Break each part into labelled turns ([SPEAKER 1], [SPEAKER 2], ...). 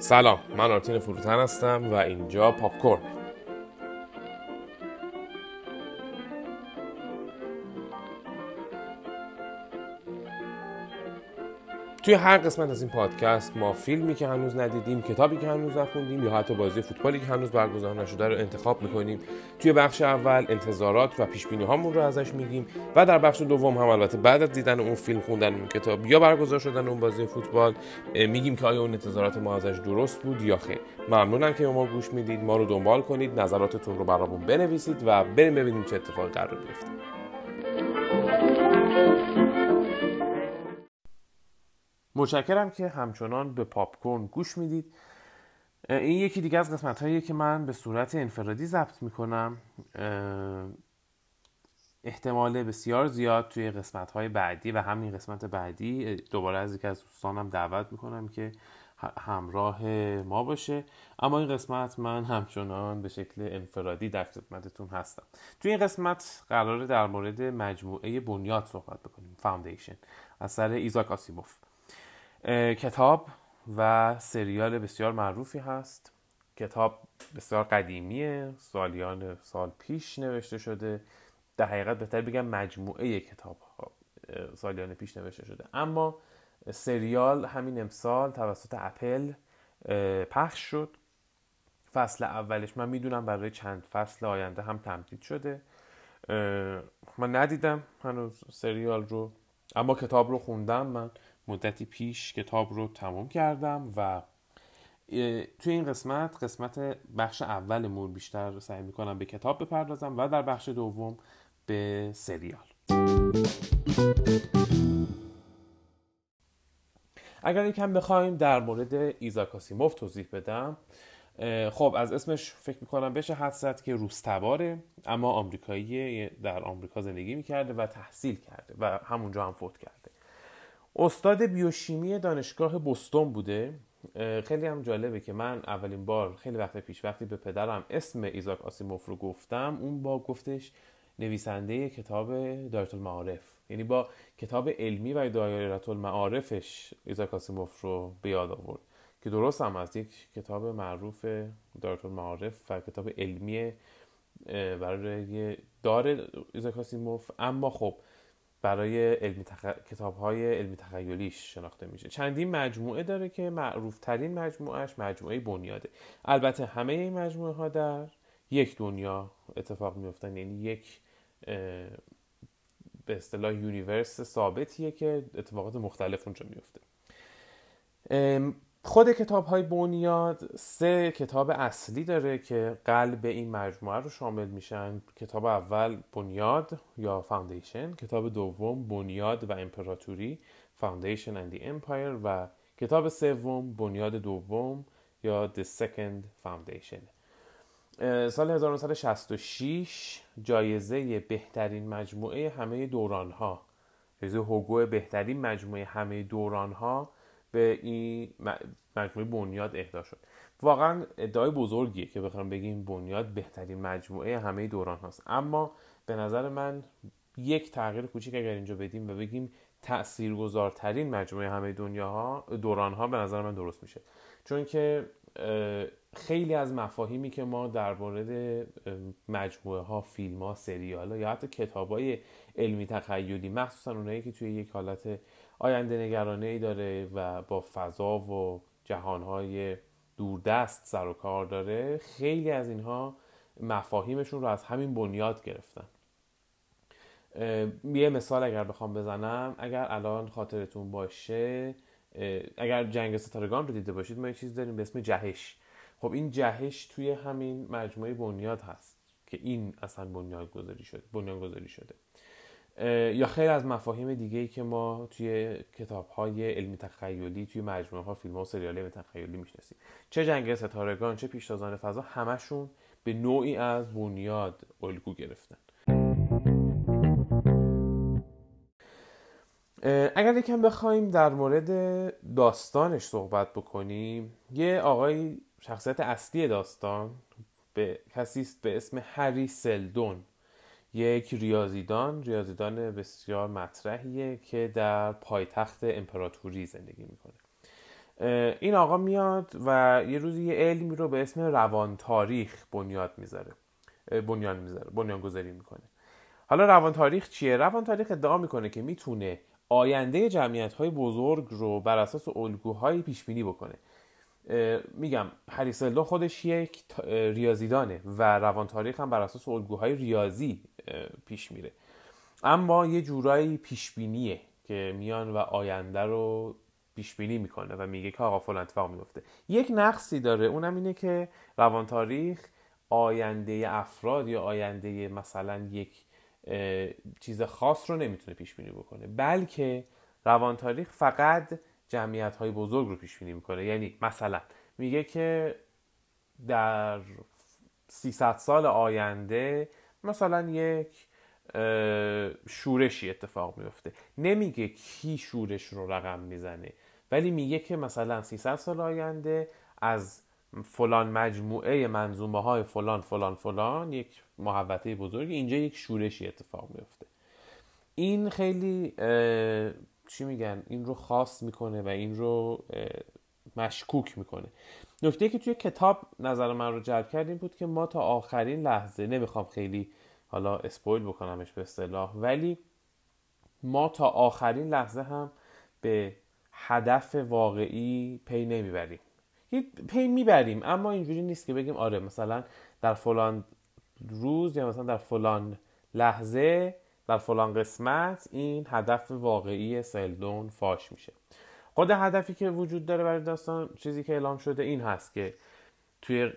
[SPEAKER 1] سلام من آرتین فروتن هستم و اینجا پاپکورن. توی هر قسمت از این پادکست ما فیلمی که هنوز ندیدیم کتابی که هنوز نخوندیم یا حتی بازی فوتبالی که هنوز برگزار نشده رو انتخاب می‌کنیم. توی بخش اول انتظارات و پیش هامون رو ازش میگیم و در بخش دوم هم البته بعد از دیدن اون فیلم خوندن اون کتاب یا برگزار شدن اون بازی فوتبال میگیم که آیا اون انتظارات ما ازش درست بود یا خیر. ممنونم که ما گوش می‌دید. ما رو دنبال کنید. نظراتتون رو برامون بنویسید و بریم ببینیم چه اتفاقی قرار بیفته متشکرم که همچنان به پاپکورن گوش می‌دید. این یکی دیگه از قسمت هایی که من به صورت انفرادی ضبط می‌کنم. احتمال بسیار زیاد توی قسمت های بعدی و همین قسمت بعدی دوباره از یکی از دوستانم دعوت می‌کنم که همراه ما باشه. اما این قسمت من همچنان به شکل انفرادی در خدمتتون هستم. توی این قسمت قراره در مورد مجموعه بنیاد صحبت بکنیم Foundation اثر ایزاک آسیموف. کتاب و سریال بسیار معروفی هست. کتاب بسیار قدیمیه سالیان سال پیش نوشته شده. در حقیقت بهتر بگم مجموعه کتاب ها سالیان پیش نوشته شده. اما سریال همین امسال توسط اپل پخش شد. فصل اولش من می‌دونم برای چند فصل آینده هم تمدید شده. من ندیدم هنوز سریال رو اما کتاب رو خوندم من. مدتی پیش کتاب رو تمام کردم و توی این قسمت قسمت بخش اولمون بیشتر سعی می‌کنم به کتاب بپردازم و در بخش دوم به سریال. اگر یکم بخوایم در مورد ایزاکاسیموف توضیح بدم خب از اسمش فکر می‌کنم بشه حد که روستباره اما آمریکایی در آمریکا زندگی می‌کرده و تحصیل کرده و همونجا هم فوت کرده. استاد بیوشیمی دانشگاه بوستون بوده. خیلی هم جالبه که من اولین بار خیلی وقت پیش وقتی به پدرم اسم ایزاک آسیموف رو گفتم اون با گفتش نویسنده کتاب دایره المعارف یعنی با کتاب علمی و دایره المعارفش ایزاک آسیموف رو به یاد آورد. که درست هم از یک کتاب معروف دایره المعارف و کتاب علمی برای دار ایزاک آسیموف. اما خب برای علمی کتاب های علمی تخیلیش شناخته میشه. چندین مجموعه داره که معروف ترین مجموعهش مجموعه بنیاده. البته همه این مجموعه ها در یک دنیا اتفاق میفتن یعنی یک به اصطلاح universe ثابتیه که اتفاقات مختلف اونجا میفته خود کتاب های بنیاد سه کتاب اصلی داره که قلب این مجموعه رو شامل میشن. کتاب اول بنیاد یا Foundation کتاب دوم بنیاد و امپراتوری Foundation and the Empire و کتاب سوم بنیاد دوم یا The Second Foundation. سال 1966 جایزه بهترین مجموعه همه دوران ها جایزه هوگو بهترین مجموعه همه دوران ها به این مجموعه بنیاد اهدا شد. واقعا ادعای بزرگیه که بخوام بگیم بنیاد بهترین مجموعه همه دوران هاست. اما به نظر من یک تغییر کوچیک اگر اینجا بدیم و بگیم تاثیرگذارترین مجموعه همه دنیاها دوران ها به نظر من درست میشه. چون که خیلی از مفاهیمی که ما در مورد مجموعه ها فیلم ها سریال ها یا حتی کتاب های علمی تخیلی مخصوصا اونایی که توی یک حالت آینده نگرانه ای داره و با فضا و جهانهای دوردست سر و کار داره. خیلی از اینها مفاهیمشون رو از همین بنیاد گرفتن. یه مثال اگر بخوام بزنم اگر الان خاطرتون باشه اگر جنگ ستارگان رو دیده باشید ما یه چیز داریم به اسم جهش. خب این جهش توی همین مجموعه بنیاد هست که این اصلا بنیاد گذاری شده بنیاد گذاری شده. یا خیلی از مفاهیم دیگه ای که ما توی کتاب های علمی تخیلی توی مجموعه ها فیلم ها و سریال علمی تخیلی می‌شناسیم. چه جنگ ستارگان چه پیشتازان فضا همشون به نوعی از بنیاد الگو گرفتن. اگر یکم بخوایم در مورد داستانش صحبت بکنیم یه آقای شخصیت اصلی داستان به کسی است به اسم هری سلدون. یک ریاضیدان ریاضیدان بسیار مطرحیه که در پایتخت امپراتوری زندگی می‌کنه. این آقا میاد و یه روزی یه علمی رو به اسم روان تاریخ بنیاد می‌ذاره. بنیان می‌ذاره بنیان گذاری می‌کنه. حالا روان تاریخ چیه؟ روان تاریخ ادعا می‌کنه که می‌تونه آینده جمعیت های بزرگ رو بر اساس الگوهایی پیش بینی بکنه. میگم هریسلدو خودش یک ریاضیدانه و روان تاریخ هم بر اساس الگوهای ریاضی پیش میره. اما یه جورایی پیش بینیه که میان و آینده رو پیش بینی می‌کنه و میگه که آقا فلان اتفاق میفته. یک نقصی داره اونم اینه که روان تاریخ آینده افراد یا آینده مثلا یک چیز خاص رو نمی‌تونه پیش بینی بکنه. بلکه روان تاریخ فقط جمعیت های بزرگ رو پیش بینی می‌کنه. یعنی مثلا میگه که در 300 سال آینده مثلا یک شورشی اتفاق میفته نمیگه کی شورش رو رقم می‌زنه ولی میگه که مثلا 300 سال آینده از فلان مجموعه منظومه های فلان فلان فلان یک محوطه بزرگی اینجا یک شورشی اتفاق میفته این خیلی چی میگن؟ این رو خاص می‌کنه و این رو مشکوک می‌کنه. نکته که توی کتاب نظر من رو جلب کرد این بود که ما تا آخرین لحظه نمی‌خوام خیلی حالا spoil بکنمش به اصطلاح ولی ما تا آخرین لحظه هم به هدف واقعی پی نمی‌بریم. پی می‌بریم اما اینجوری نیست که بگیم آره مثلا در فلان روز یا مثلا در فلان لحظه در فلان قسمت این هدف واقعی سلدون فاش میشه. خود هدفی که وجود داره برای داستان چیزی که اعلام شده این هست که توی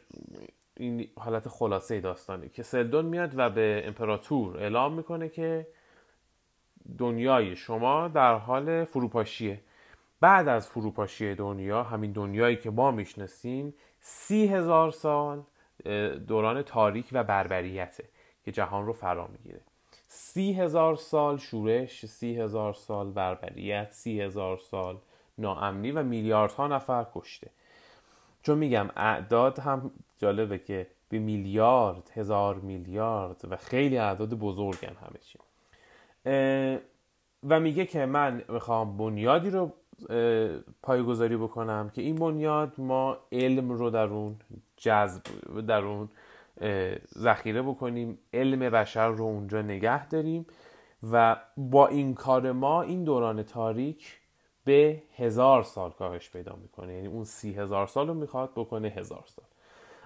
[SPEAKER 1] این حالت خلاصه داستانی که سلدون میاد و به امپراتور اعلام می‌کنه که دنیای شما در حال فروپاشیه. بعد از فروپاشی دنیا همین دنیایی که ما می‌شناسیم سی هزار سال دوران تاریک و بربریته که جهان رو فرا می‌گیره. سی هزار سال شورش سی هزار سال بربریت سی هزار سال ناامنی و میلیاردها نفر کشته. چون میگم اعداد هم جالبه که به میلیارد هزار میلیارد و خیلی اعداد بزرگن همه چی. و میگه که من می‌خوام بنیادی رو پایگذاری بکنم که این بنیاد ما علم رو در اون جذب در اون ذخیره بکنیم علم بشر رو اونجا نگه داریم و با این کار ما این دوران تاریک به هزار سال کاهش پیدا می‌کنه. یعنی اون سی هزار سال رو می‌خواد بکنه هزار سال.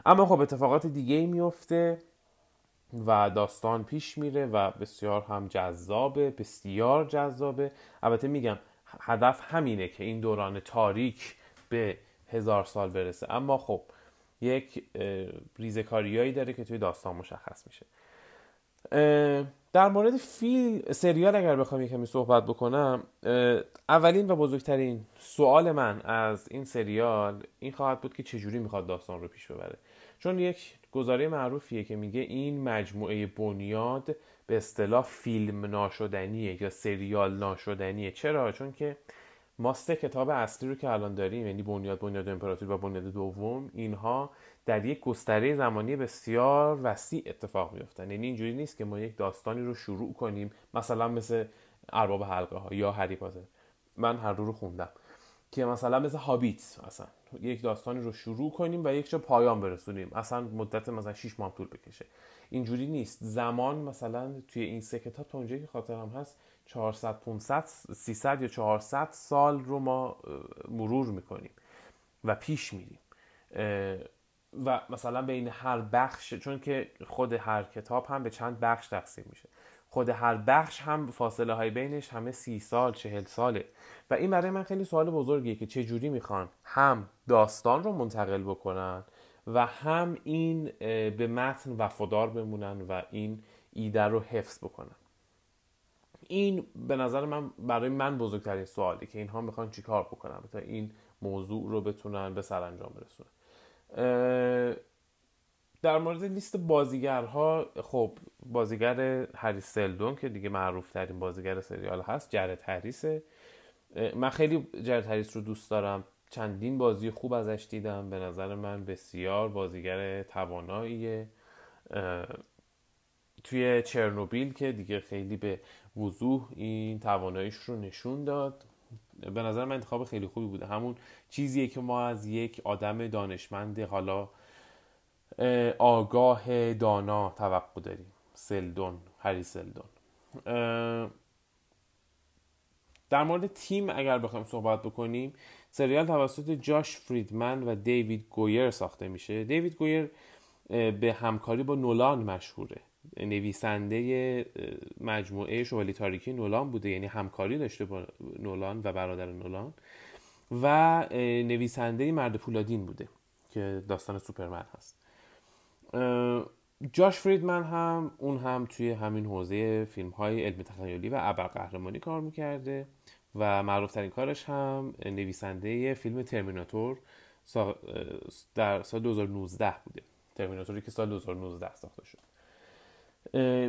[SPEAKER 1] اما خب اتفاقات دیگه میفته و داستان پیش میره و بسیار هم جذابه بسیار جذابه. البته میگم هدف همینه که این دوران تاریک به هزار سال برسه. اما خب یک ریزکاریایی داره که توی داستان مشخص میشه. در مورد فیلم سریال اگر بخوام یکمی صحبت بکنم اولین و بزرگترین سوال من از این سریال این خواهد بود که چجوری می‌خواد داستان رو پیش ببره. چون یک گزاره معروفیه که میگه این مجموعه بنیاد به اصطلاح فیلم ناشدنیه یا سریال ناشدنیه. چرا؟ چون که ما سه کتاب اصلی رو که الان داریم یعنی بنیاد بنیاد امپراتوری و بنیاد دوم اینها در یک گستره زمانی بسیار وسیع اتفاق میفتن یعنی اینجوری نیست که ما یک داستانی رو شروع کنیم مثلا مثل ارباب حلقه ها یا هری پاتر. من هر رو رو خوندم. که مثلا مثل هابیت مثلا. یک داستانی رو شروع کنیم و یک جا پایان برسونیم. اصلا مدت مثلا 6 ماه طول بکشه. اینجوری نیست. زمان مثلا توی این سه کتاب تا اونجایی که خاطرم هست 400 500 300 یا 400 سال رو ما مرور می‌کنیم و پیش میریم. و مثلا بین هر بخش چون که خود هر کتاب هم به چند بخش تقسیم میشه. خود هر بخش هم فاصله های بینش همه سی سال چهل ساله. و این برای من خیلی سوال بزرگیه که چه جوری می‌خوان هم داستان رو منتقل بکنن و هم این به متن وفادار بمونن و این ایده رو حفظ بکنن. این به نظر من برای من بزرگترین سوالی که اینها می‌خوان چیکار بکنن تا این موضوع رو بتونن به سرانجام برسونن. در مورد لیست بازیگرها خب بازیگر هری سلدون که دیگه معروف ترین بازیگر سریال هست جرد هریسه من خیلی جرد هریس رو دوست دارم. چندین بازی خوب ازش دیدم. به نظر من بسیار بازیگر تواناییه. توی چرنوبیل که دیگه خیلی به وضوح این تواناییش رو نشون داد. به نظر من انتخاب خیلی خوبی بوده. همون چیزیه که ما از یک آدم دانشمند حالا آگاه دانا توقع داریم. سلدون هری سلدون. در مورد تیم اگر بخوایم صحبت بکنیم سریال توسط جاش فریدمن و دیوید گویر ساخته میشه. دیوید گویر به همکاری با نولان مشهوره. نویسنده مجموعه شوالی تاریکی نولان بوده یعنی همکاری داشته با نولان و برادر نولان و نویسنده مرد پولادین بوده که داستان سوپرمن هست. جاش فریدمن هم اون هم توی همین حوزه فیلم های علم تخیلی و ابرقهرمانی کار می‌کرده و معروف ترین کارش هم نویسنده فیلم ترمیناتور در سال 2019 بوده. ترمیناتوری که سال 2019 ساخته شد.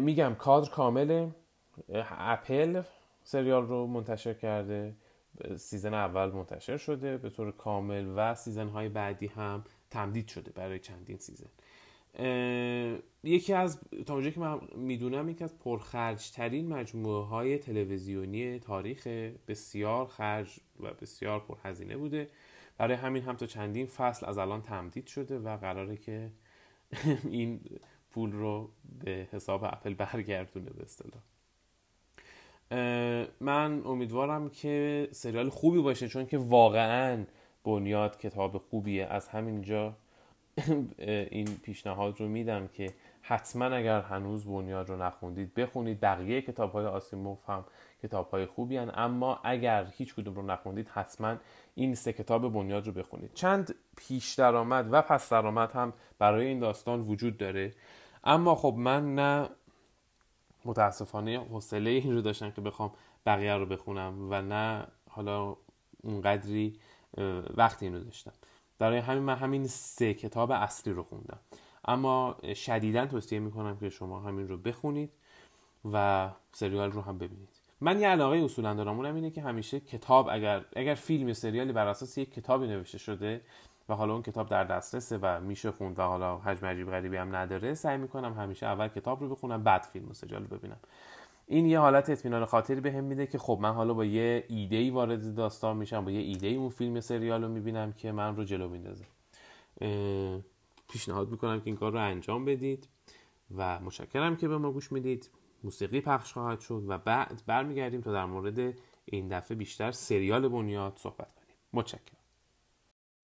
[SPEAKER 1] میگم کادر کامل اپل سریال رو منتشر کرده season اول منتشر شده به طور کامل و season های بعدی هم تمدید شده برای چندین season. یکی از تا که من می‌دونم یکی از پرخرج ترین مجموعه های تلویزیونی تاریخ بسیار خرج و بسیار پرهزینه بوده. برای همین هم تا چندین فصل از الان تمدید شده و قراره که این پول رو به حساب اپل برگردونه به اصطلاح. من امیدوارم که سریال خوبی باشه چون که واقعا بنیاد کتاب خوبیه. از همینجا این پیشنهاد رو میدم که حتما اگر هنوز بنیاد رو نخوندید بخونید. بقیه کتاب های آسیموف هم کتاب های خوبی هن. اما اگر هیچ کدوم رو نخوندید حتما این سه کتاب بنیاد رو بخونید. چند پیش درآمد و پس درآمد هم برای این داستان وجود داره. اما خب من نه متاسفانه حوصله این رو داشتم که بخوام بقیه رو بخونم و نه حالا اونقدری وقتی اینو داشتم. برای همین من همین سه کتاب اصلی رو خوندم. اما شدیدا توصیه می‌کنم که شما همین رو بخونید و سریال رو هم ببینید. من یه علاقه اصولا دارم اونم اینه که همیشه کتاب اگر اگر فیلم یا سریالی بر اساس یک کتابی نوشته شده و حالا اون کتاب در دسترسه و میشه خوند و حالا حجم عجیب غریبی هم نداره. سعی می‌کنم همیشه اول کتاب رو بخونم بعد فیلم و سریال رو ببینم. این یه حالت اطمینان خاطری بهم به میده که خب من حالا با یه ایده ای وارد داستان میشم با یه ایده ای اون فیلم سریال رو می‌بینم که من رو جلو میندازه. پیشنهاد می‌کنم که این کار رو انجام بدید و مشکرم که به ما گوش می‌دید. موسیقی پخش خواهد شد و بعد برمیگردیم تا در مورد این دفعه بیشتر سریال بنیاد صحبت کنیم. متشکرم.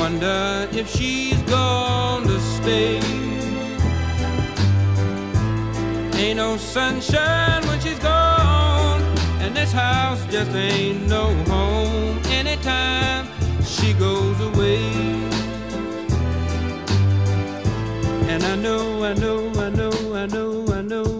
[SPEAKER 1] Wonder if she's gone to stay. Ain't no sunshine when she's gone, and this house just ain't no home anytime she goes away. And I know, I know, I know, I know, I know,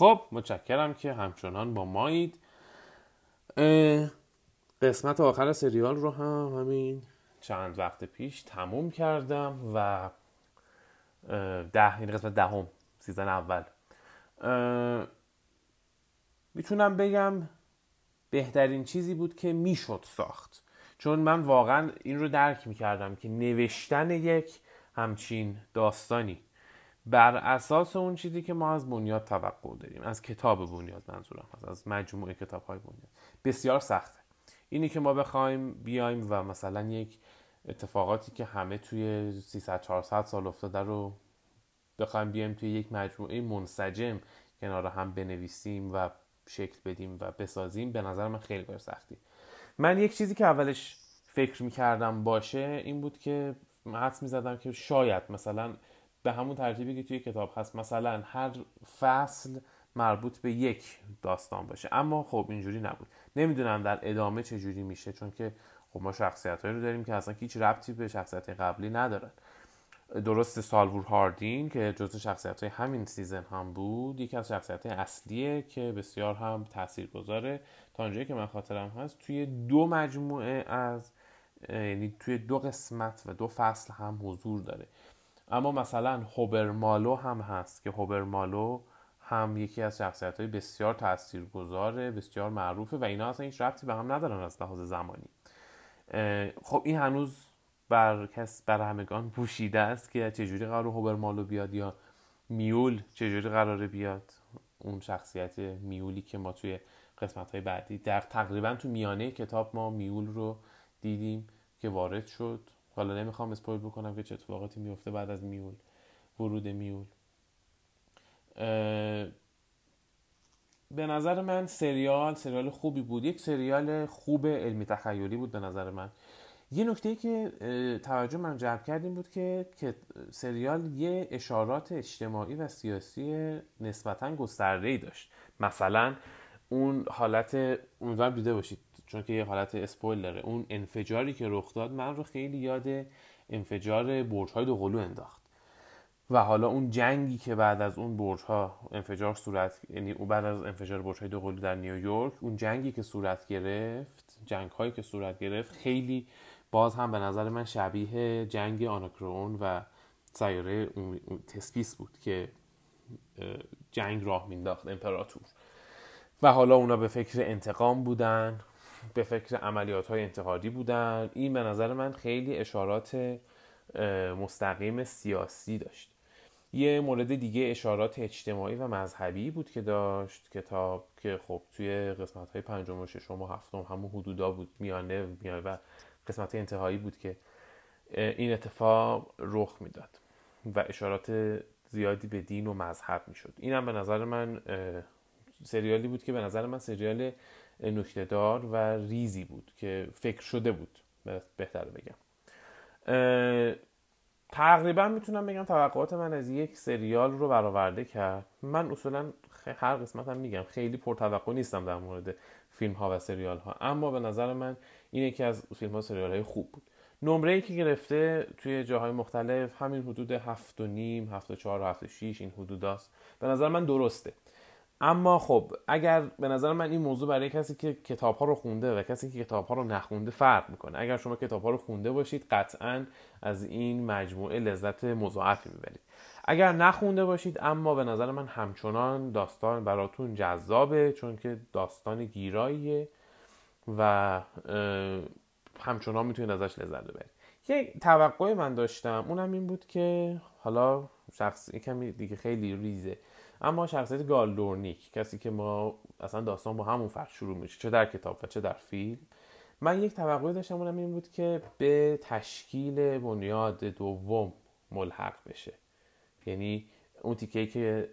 [SPEAKER 1] خب متشکرم که همچنان با مایید. قسمت آخر سریال رو هم همین چند وقت پیش تموم کردم و ده این قسمت دهم سیزن اول. می‌تونم بگم بهترین چیزی بود که می‌شد ساخت. چون من واقعا این رو درک می‌کردم که نوشتن یک همچین داستانی بر اساس اون چیزی که ما از بنیاد توقع داریم از کتاب بنیاد منظورم هست از مجموعه کتاب های بنیاد. بسیار سخته. اینی که ما بخوایم بیایم و مثلا یک اتفاقاتی که همه توی 300 400 سال افتاده رو بخوایم بیایم توی یک مجموعه منسجم کنار هم بنویسیم و شکل بدیم و بسازیم به نظر من خیلی کار سختی. من یک چیزی که اولش فکر می‌کردم باشه این بود که حدس می‌زدم که شاید مثلا به همون ترتیبی که توی کتاب هست مثلا هر فصل مربوط به یک داستان باشه. اما خب اینجوری نبود. نمی‌دونم در ادامه چه جوری میشه چون که خب ما شخصیت رو داریم که اصلا هیچ ربطی به شخصیت قبلی ندارن. درست سالوور هاردین که جزو شخصیت های همین سیزن هم بود یکی از شخصیت اصلیه که بسیار هم تأثیر گذاره تا اونجایی که من خاطرم هست توی دو مجموعه از یعنی توی دو قسمت و دو فصل هم حضور داره. اما مثلا هوبرمالو هم هست که هوبرمالو هم یکی از شخصیت های بسیار تاثیرگذاره بسیار معروفه و اینا اصلا هیچ ربطی به هم ندارن از لحاظ زمانی. خب این هنوز بر کس بر همگان پوشیده است که چجوری قرار هوبرمالو بیاد یا میول چجوری قراره بیاد. اون شخصیت میولی که ما توی قسمت های بعدی در تقریبا تو میانه کتاب ما میول رو دیدیم که وارد شد. حالا نمی‌خوام اسپویل بکنم که چه اتفاقاتی میفته بعد از میول ورود میول. به نظر من سریال سریال خوبی بود. یک سریال خوب علمی تخیلی بود به نظر من. یه نکته که توجه من جلب کردیم بود که که سریال یه اشارات اجتماعی و سیاسی نسبتا گسترده ای داشت. مثلا اون حالت امیدوارم دیده باشید. چون که یه حالت اسپویل داره. اون انفجاری که رخ داد من رو خیلی یاد انفجار برج های دوقلو انداخت. و حالا اون جنگی که بعد از اون برج ها انفجار صورت یعنی بعد از انفجار برج های دوقلو در نیویورک اون جنگی که صورت گرفت جنگ هایی که صورت گرفت خیلی باز هم به نظر من شبیه جنگ آناکرون و سیاره تسپیس بود که جنگ راه مینداخت امپراتور. و حالا اونا به فکر انتقام بودن. به فکر عملیات های انتقادی بودن. این به نظر من خیلی اشارات مستقیم سیاسی داشت. یه مورد دیگه اشارات اجتماعی و مذهبی بود که داشت کتاب که خب توی قسمت های پنجم و ششم و هفتم همون حدودا بود میانه میانه و قسمت انتهایی بود که این اتفاق رخ می‌داد و اشارات زیادی به دین و مذهب می‌شد. اینم به نظر من سریالی بود که به نظر من سریال نکتهدار و ریزی بود که فکر شده بود. بهتر بگم. تقریبا می‌تونم بگم توقعات من از یک سریال رو برآورده کرد. من اصولا هر قسمت هم میگم. خیلی پرتوقع نیستم در مورد فیلم ها و سریال ها اما به نظر من این یکی از فیلم ها سریال های خوب بود. نمره ای که گرفته توی جاهای مختلف همین حدود هفت و نیم هفت و چهار و این حدود است به نظر من درسته. اما خب اگر به نظر من این موضوع برای کسی که کتاب ها رو خونده و کسی که کتاب ها رو نخونده فرق می‌کنه. اگر شما کتاب ها رو خونده باشید قطعا از این مجموعه لذت مضاعفی می‌برید. اگر نخونده باشید اما به نظر من همچنان داستان براتون جذابه چون که داستان گیراییه و همچنان می‌تونید ازش لذت ببرید. یک توقع من داشتم اونم این بود که حالا شخص کمی دیگه خیلی ریزه. اما شخصیت گالدورنیک کسی که ما اصلا داستان با همون فرق شروع میشه چه در کتاب و چه در فیلم. من یک توقع داشتم اونم این بود که به تشکیل بنیاد دوم ملحق بشه. یعنی اون تیکه که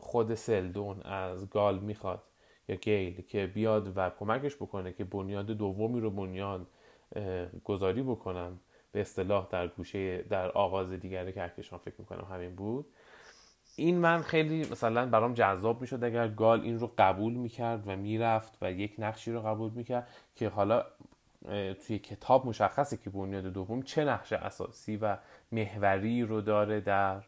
[SPEAKER 1] خود سلدون از گال می‌خواد یا گیل که بیاد و کمکش بکنه که بنیاد دومی رو بنیاد گذاری بکنم به اصطلاح در گوشه در آغاز دیگر کهکشان فکر می‌کنم همین بود. این من خیلی مثلا برام جذاب می‌شد اگر گال این رو قبول می‌کرد و می‌رفت و یک نقشی رو قبول می‌کرد که حالا توی کتاب مشخصه که بنیاد دوم چه نقش اساسی و محوری رو داره در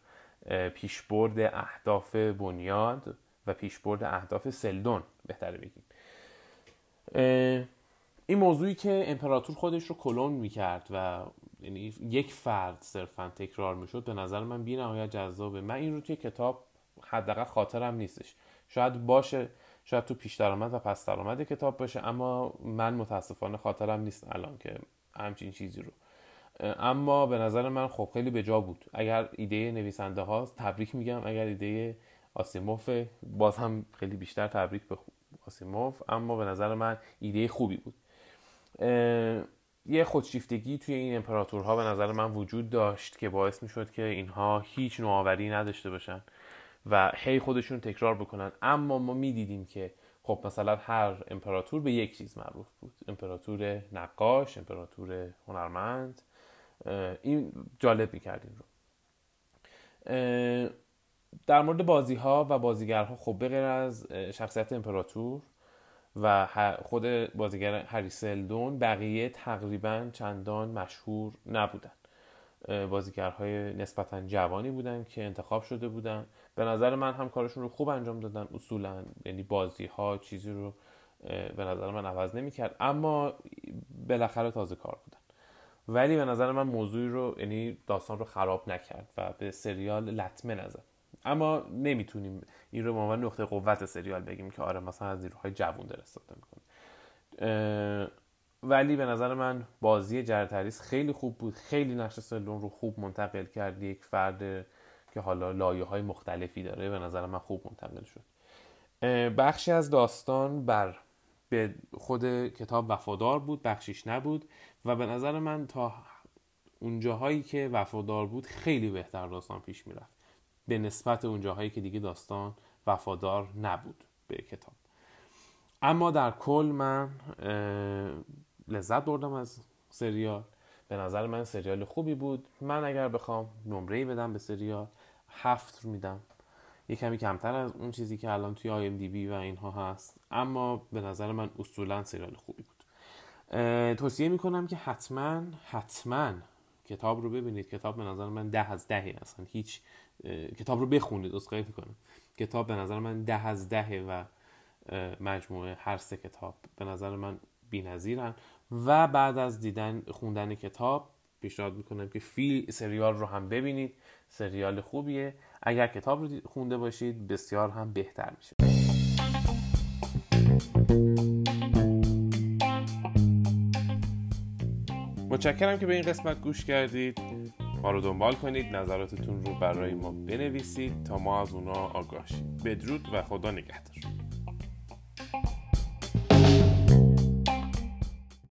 [SPEAKER 1] پیشبرد اهداف بنیاد و پیشبرد اهداف سلدون بهتره بگیم. این موضوعی که امپراتور خودش رو کلون می‌کرد و یعنی یک فرد صرفا تکرار می‌شد به نظر من بی نهایت جذابه. من این رو توی کتاب حداقل خاطرم نیستش. شاید باشه شاید تو پیش درآمد و پس درآمد کتاب باشه اما من متاسفانه خاطرم نیست الان که همچین چیزی رو. اما به نظر من خب خیلی به جا بود. اگر ایده نویسنده ها تبریک میگم اگر ایده آسیموف باز هم خیلی بیشتر تبریک به آسیموف اما به نظر من ایده خوبی بود. یه خودشیفتگی توی این امپراتورها به نظر من وجود داشت که باعث می‌شد که اینها هیچ نوآوری نداشته باشن و هی خودشون تکرار بکنن. اما ما می‌دیدیم که خب مثلا هر امپراتور به یک چیز معروف بود. امپراتور نقاش امپراتور هنرمند. این جالب می‌کرد این رو در مورد بازی ها و بازیگرها خب به غیر از شخصیت امپراتور و خود بازیگر هری سلدون بقیه تقریبا چندان مشهور نبودن. بازیگرهای نسبتا جوانی بودن که انتخاب شده بودن. به نظر من هم کارشون رو خوب انجام دادن اصولا. یعنی بازی ها چیزی رو به نظر من عوض نمی‌کرد. اما بالاخره تازه کار بودن. ولی به نظر من موضوعی رو یعنی داستان رو خراب نکرد و به سریال لطمه نزد. اما نمی‌تونیم این رو به عنوان نقطه قوت سریال بگیم که آره مثلا از نیروهای جوون در استفاده می‌کنه. ولی به نظر من بازی جرتریس خیلی خوب بود. خیلی نقش سلون رو خوب منتقل کرد. یک فرد که حالا لایه های مختلفی داره به نظر من خوب منتقل شد. بخشی از داستان بر به خود کتاب وفادار بود بخشیش نبود و به نظر من تا اونجاهایی که وفادار بود خیلی بهتر داستان پیش می‌رفت. به نسبت اونجاهایی که دیگه داستان وفادار نبود به کتاب. اما در کل من لذت بردم از سریال. به نظر من سریال خوبی بود. من اگر بخوام نمره بدم به سریال هفت رو میدم. یه کمی کمتر از اون چیزی که الان توی آی ام دی بی و اینها هست. اما به نظر من اصولا سریال خوبی بود. توصیه می‌کنم که حتما حتما کتاب رو ببینید. کتاب به نظر من ده از دهه اصلا. هیچ کتاب رو بخونید اسخای می‌کنم. کتاب به نظر من ده از دهه و مجموعه هر سه کتاب به نظر من بی‌نظیرن. و بعد از دیدن خوندن کتاب پیشنهاد می‌کنم که فیل سریال رو هم ببینید. سریال خوبیه. اگر کتاب رو خونده باشید بسیار هم بهتر میشه. متشکرم که به این قسمت گوش کردید. ما رو دنبال کنید نظراتتون رو برای ما بنویسید تا ما از اونا آگاه شیم. بدرود و خدا نگهدار.